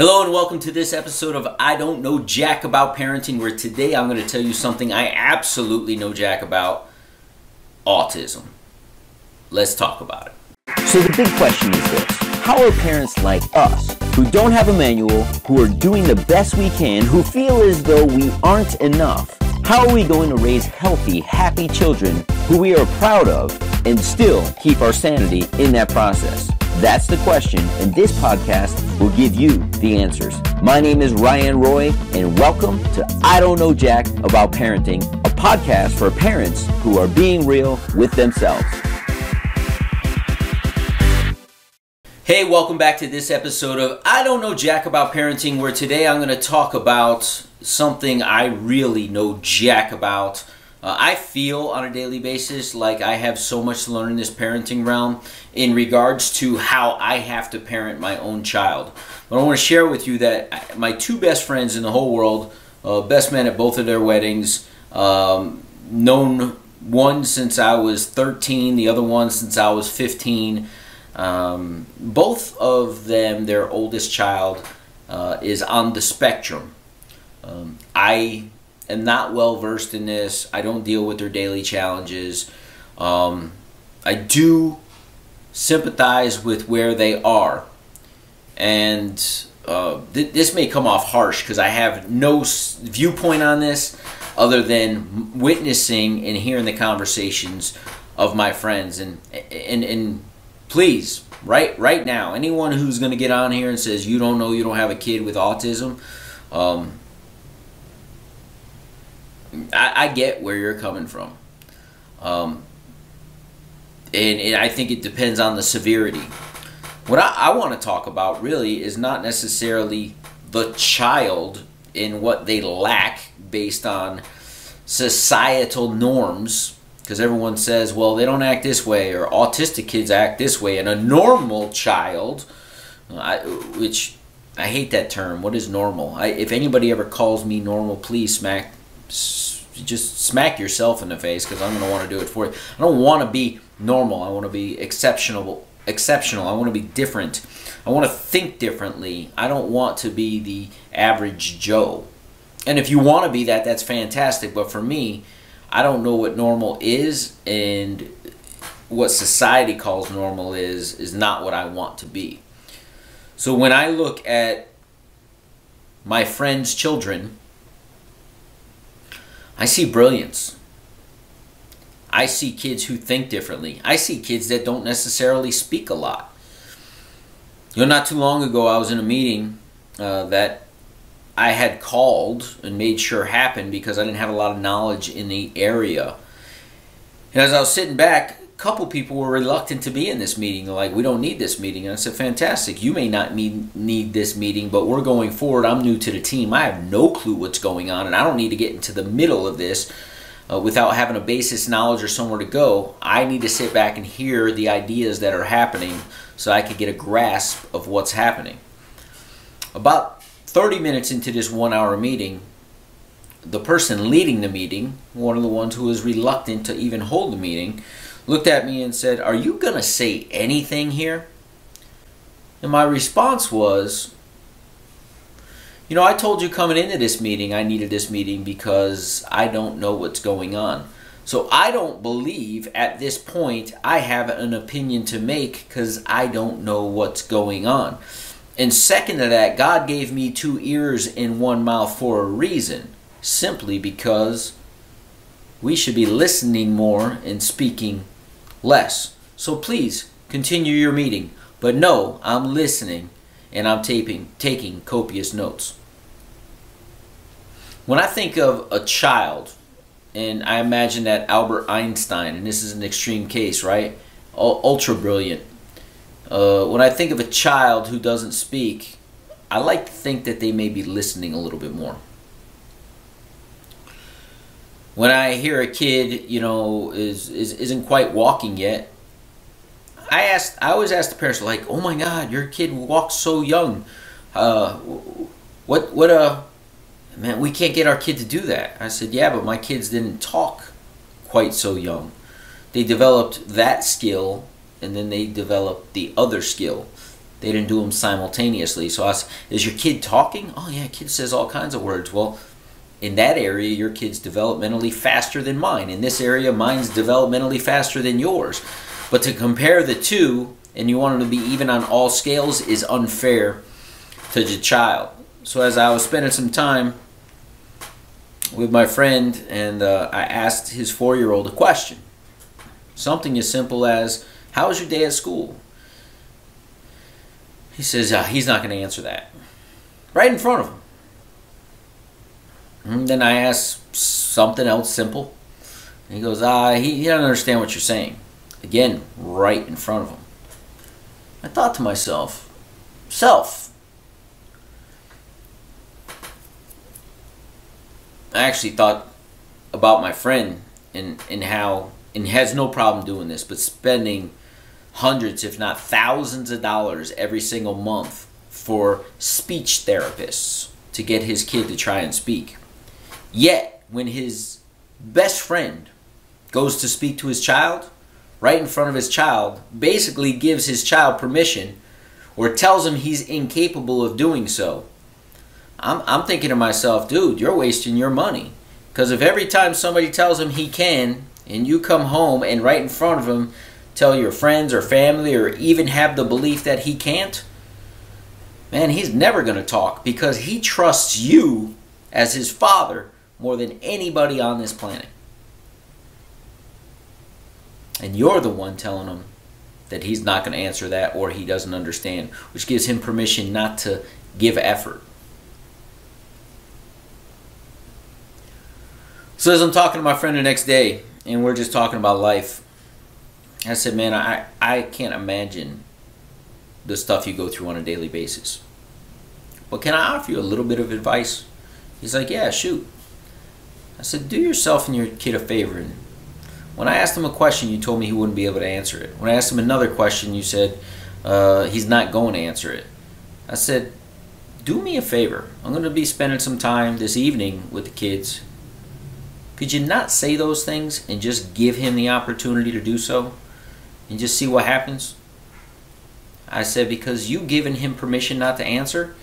Hello and welcome to this episode of I Don't Know Jack About Parenting, where today I'm going to tell you something I absolutely know Jack about autism. Let's talk about it. So the big question is this How are parents like us, who don't have a manual, who are doing the best we can, who feel as though we aren't enough, how are we going to raise healthy, happy children who we are proud of and still keep our sanity in that process? That's the question, and this podcast will give you the answers. My name is Ryan Roy, and welcome to I Don't Know Jack About Parenting, a podcast for parents who are being real with themselves. Hey, welcome back to this episode of I Don't Know Jack About Parenting, where today I'm going to talk about something I really know Jack about. Uh, I feel on a daily basis like I have so much to learn in this parenting realm in regards to how I have to parent my own child. But I want to share with you that my two best friends in the whole world, uh, best men at both of their weddings, um, known one since I was 13, the other one since I was 15. Um, both of them, their oldest child, uh, is on the spectrum. Um, I am not well versed in this. I don't deal with their daily challenges. Um, I do sympathize with where they are. And uh, th- this may come off harsh because I have no s- viewpoint on this other than witnessing and hearing the conversations of my friends. And, and, and please, right, right now, anyone who's going to get on here and says you don't know you don't have a kid with autism, um, I, I, get where you're coming from. Um, and, and, I think it depends on the severity. What I, I want to talk about really is not necessarily the child in what they lack based on societal norms because everyone says well they don't act this way or autistic kids act this way and a normal child I, which i hate that term what is normal I, if anybody ever calls me normal please smack just smack yourself in the face because I'm going to want to do it for you. I don't want to be normal. I want to be exceptional. Exceptional. I want to be different. I want to think differently. I don't want to be the average Joe. And if you want to be that, that's fantastic. But for me, I don't know what normal is, and what society calls normal is is not what I want to be. So when I look at my friends' children I see brilliance. I see kids who think differently. I see kids that don't necessarily speak a lot. You know, not too long ago, I was in a meeting uh, that I had called and made sure happened because I didn't have a lot of knowledge in the area. And as I was sitting back, couple people were reluctant to be in this meeting. They're like, we don't need this meeting. And I said, fantastic. You may not need, need this meeting, but we're going forward. I'm new to the team. I have no clue what's going on, and I don't need to get into the middle of this uh, without having a basis knowledge or somewhere to go. I need to sit back and hear the ideas that are happening so I could get a grasp of what's happening. About 30 minutes into this one hour meeting, the person leading the meeting, one of the ones who was reluctant to even hold the meeting, looked at me and said, Are you going to say anything here? And my response was, You know, I told you coming into this meeting I needed this meeting because I don't know what's going on. So I don't believe at this point I have an opinion to make because I don't know what's going on. And second to that, God gave me two ears and one mouth for a reason, simply because we should be listening more and speaking less. So please continue your meeting. But no, I'm listening and I'm taping, taking copious notes. When I think of a child, and I imagine that Albert Einstein, and this is an extreme case, right? Ultra brilliant. Uh, when I think of a child who doesn't speak, I like to think that they may be listening a little bit more when I hear a kid, you know, is, is isn't quite walking yet, I ask, I always ask the parents, like, "Oh my God, your kid walks so young. Uh, what what uh, man, we can't get our kid to do that." I said, "Yeah, but my kids didn't talk quite so young. They developed that skill, and then they developed the other skill." they didn't do them simultaneously. So I said, is your kid talking? Oh yeah, kid says all kinds of words. Well, in that area, your kid's developmentally faster than mine. In this area, mine's developmentally faster than yours. But to compare the two, and you want them to be even on all scales, is unfair to the child. So as I was spending some time with my friend, and uh, I asked his four-year-old a question, something as simple as, "How was your day at school?" He says uh, he's not going to answer that, right in front of him. And then I asked something else simple. And he goes, ah, he, he doesn't understand what you're saying. Again, right in front of him. I thought to myself, self. I actually thought about my friend and, and how, and has no problem doing this, but spending hundreds, if not thousands of dollars every single month for speech therapists to get his kid to try and speak. Yet, when his best friend goes to speak to his child, right in front of his child, basically gives his child permission or tells him he's incapable of doing so. I'm, I'm thinking to myself, dude, you're wasting your money. Because if every time somebody tells him he can, and you come home and right in front of him tell your friends or family or even have the belief that he can't, man, he's never going to talk because he trusts you as his father more than anybody on this planet. And you're the one telling him that he's not going to answer that or he doesn't understand, which gives him permission not to give effort. So, as I'm talking to my friend the next day, and we're just talking about life, I said, Man, I, I can't imagine the stuff you go through on a daily basis. But can I offer you a little bit of advice? He's like, Yeah, shoot. I said, do yourself and your kid a favor. When I asked him a question, you told me he wouldn't be able to answer it. When I asked him another question, you said uh, he's not going to answer it. I said, do me a favor. I'm going to be spending some time this evening with the kids. Could you not say those things and just give him the opportunity to do so and just see what happens? I said, because you given him permission not to answer,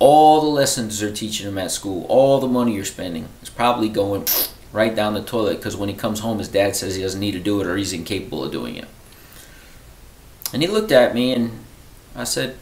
all the lessons they're teaching him at school, all the money you're spending is probably going right down the toilet because when he comes home, his dad says he doesn't need to do it or he's incapable of doing it. And he looked at me and I said,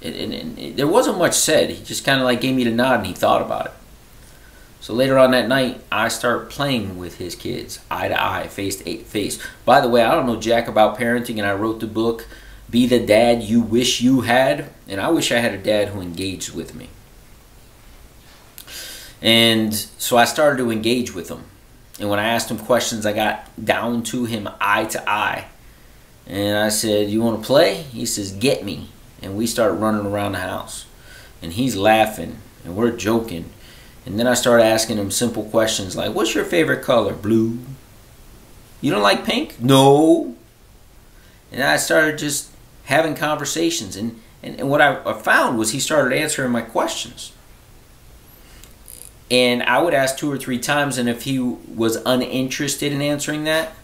and, and, and there wasn't much said. He just kind of like gave me the nod and he thought about it. So later on that night, I start playing with his kids, eye to eye, face to face. By the way, I don't know jack about parenting, and I wrote the book be the dad you wish you had. And I wish I had a dad who engaged with me. And so I started to engage with him. And when I asked him questions, I got down to him eye to eye. And I said, You want to play? He says, Get me. And we start running around the house. And he's laughing and we're joking. And then I started asking him simple questions like, What's your favorite color? Blue. You don't like pink? No. And I started just having conversations. And, and, and what I, I found was he started answering my questions. And I would ask two or three times, and if he was uninterested in answering that,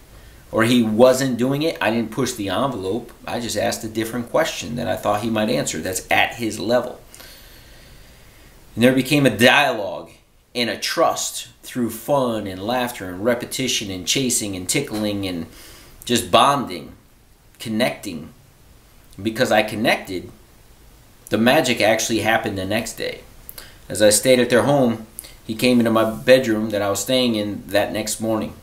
or he wasn't doing it, I didn't push the envelope. I just asked a different question that I thought he might answer that's at his level. And there became a dialogue and a trust through fun and laughter and repetition and chasing and tickling and just bonding, connecting because I connected, the magic actually happened the next day. As I stayed at their home, he came into my bedroom that I was staying in that next morning.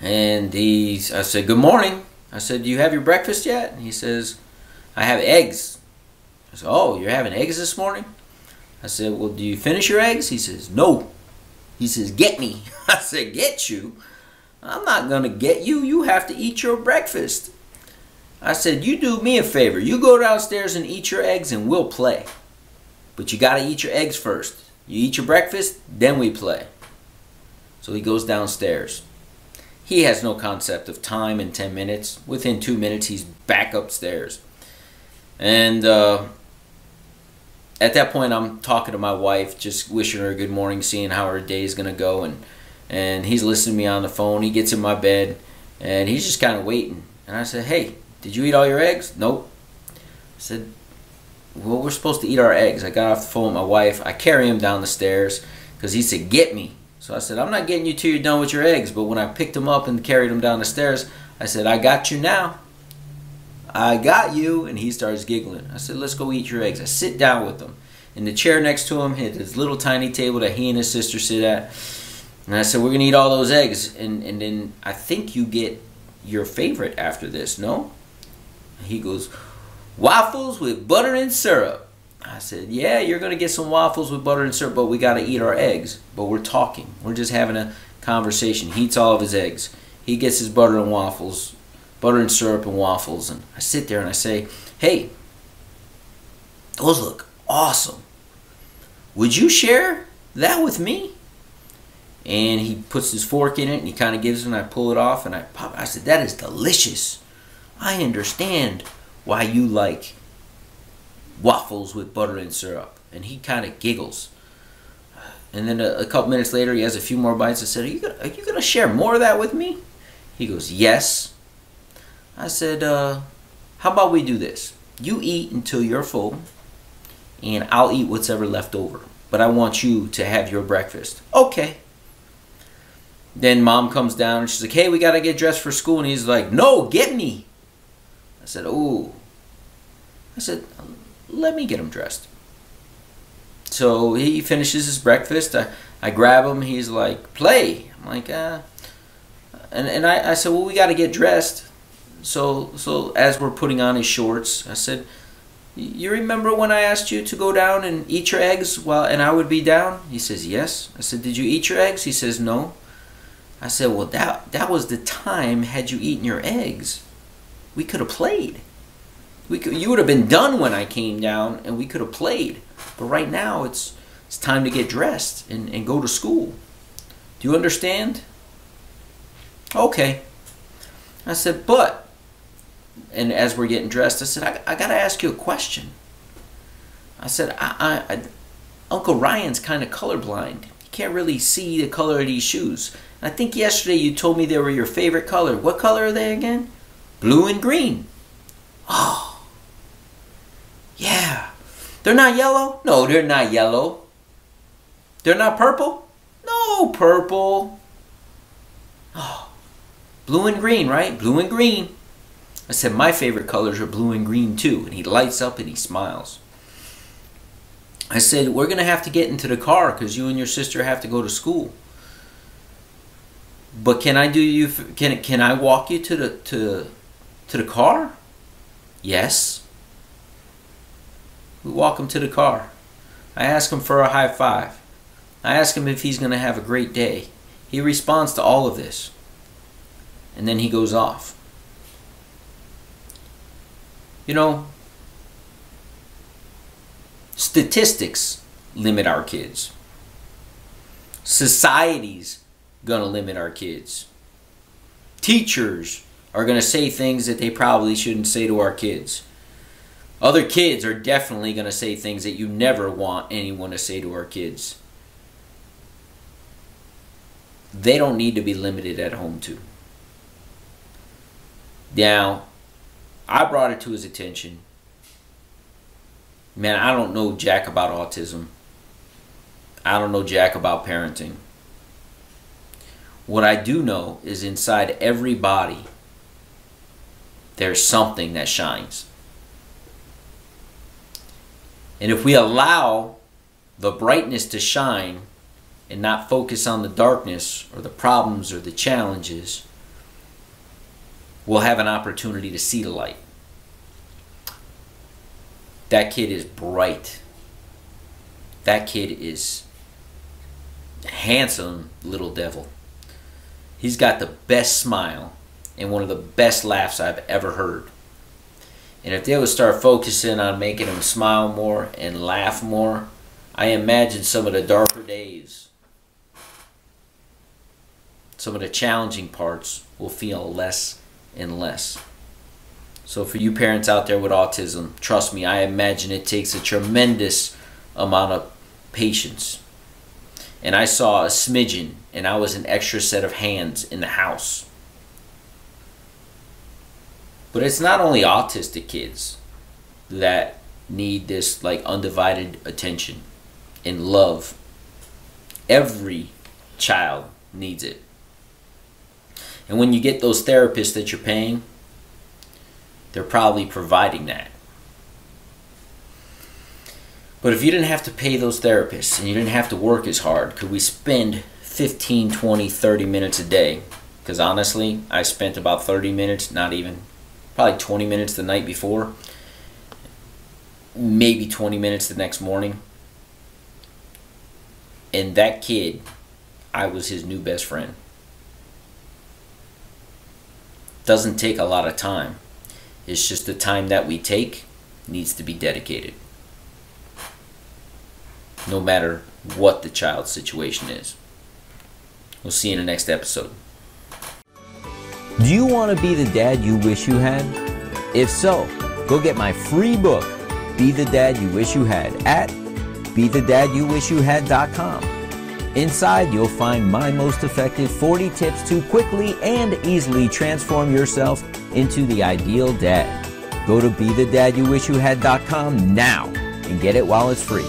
And he, I said, Good morning. I said, Do you have your breakfast yet? And he says, I have eggs. I said, Oh, you're having eggs this morning? I said, Well, do you finish your eggs? He says, No. He says, Get me. I said, Get you? I'm not going to get you. You have to eat your breakfast. I said, You do me a favor. You go downstairs and eat your eggs and we'll play. But you got to eat your eggs first. You eat your breakfast, then we play. So he goes downstairs. He has no concept of time in 10 minutes. Within two minutes, he's back upstairs. And uh, at that point, I'm talking to my wife, just wishing her a good morning, seeing how her day is going to go. And, and he's listening to me on the phone. He gets in my bed and he's just kind of waiting. And I said, Hey, Did you eat all your eggs? Nope. I said, Well, we're supposed to eat our eggs. I got off the phone with my wife. I carry him down the stairs because he said, Get me. So I said, I'm not getting you till you're done with your eggs. But when I picked him up and carried him down the stairs, I said, I got you now. I got you. And he starts giggling. I said, Let's go eat your eggs. I sit down with him. In the chair next to him, hit his little tiny table that he and his sister sit at. And I said, We're going to eat all those eggs. And, and then I think you get your favorite after this, no? He goes, Waffles with butter and syrup. I said, Yeah, you're going to get some waffles with butter and syrup, but we got to eat our eggs. But we're talking. We're just having a conversation. He eats all of his eggs. He gets his butter and waffles, butter and syrup and waffles. And I sit there and I say, Hey, those look awesome. Would you share that with me? And he puts his fork in it and he kind of gives it and I pull it off and I pop. I said, That is delicious. I understand why you like waffles with butter and syrup. And he kind of giggles. And then a, a, couple minutes later, he has a few more bites. I said, Are you you gonna share more of that with me? He goes, Yes. I said, uh, How about we do this? You eat until you're full, and I'll eat what's ever left over. But I want you to have your breakfast. Okay. Then mom comes down and she's like, Hey, we gotta get dressed for school. And he's like, No, get me. I said, Oh. I said, Let me get him dressed. So he finishes his breakfast. I, I grab him. He's like, Play. I'm like, uh. And, and I, I said, Well, we gotta get dressed. So, so as we're putting on his shorts, I said, you remember when I asked you to go down and eat your eggs while and I would be down? He says, Yes. I said, Did you eat your eggs? He says, No. I said, Well that that was the time had you eaten your eggs. We could have played. We could, you would have been done when I came down and we could have played. But right now it's it's time to get dressed and, and go to school. Do you understand? Okay. I said, but and as we're getting dressed, I said, I, I got to ask you a question. I said, I, I, I Uncle Ryan's kind of colorblind. He can't really see the color of these shoes. I think yesterday you told me they were your favorite color. What color are they again? Blue and green. Oh. Yeah. They're not yellow? No, they're not yellow. They're not purple? No, purple. Oh. Blue and green, right? Blue and green. I said, My favorite colors are blue and green too. And he lights up and he smiles. I said, We're going to have to get into the car because you and your sister have to go to school. But can I do you? Can can I walk you to the to to the car? Yes. We walk him to the car. I ask him for a high five. I ask him if he's going to have a great day. He responds to all of this. And then he goes off. You know, statistics limit our kids. Society's gonna limit our kids. Teachers are gonna say things that they probably shouldn't say to our kids. Other kids are definitely gonna say things that you never want anyone to say to our kids. They don't need to be limited at home too. Now, I brought it to his attention. Man, I don't know jack about autism. I don't know jack about parenting. What I do know is inside every body, there's something that shines. And if we allow the brightness to shine and not focus on the darkness or the problems or the challenges, we'll have an opportunity to see the light. That kid is bright. That kid is a handsome little devil. He's got the best smile and one of the best laughs I've ever heard. And if they would start focusing on making him smile more and laugh more, I imagine some of the darker days, some of the challenging parts will feel less and less. So, for you parents out there with autism, trust me, I imagine it takes a tremendous amount of patience. And I saw a smidgen, and I was an extra set of hands in the house. But it's not only autistic kids that need this like undivided attention and love. Every child needs it. And when you get those therapists that you're paying, they're probably providing that. But if you didn't have to pay those therapists and you didn't have to work as hard, could we spend 15, 20, 30 minutes a day? Because honestly, I spent about 30 minutes, not even, probably 20 minutes the night before, maybe 20 minutes the next morning. And that kid, I was his new best friend. Doesn't take a lot of time. It's just the time that we take needs to be dedicated no matter what the child's situation is. We'll see you in the next episode. Do you want to be the dad you wish you had? If so, go get my free book, Be the Dad You Wish You Had, at BeTheDadYouWishYouHad.com. Inside, you'll find my most effective 40 tips to quickly and easily transform yourself into the ideal dad. Go to BeTheDadYouWishYouHad.com now and get it while it's free.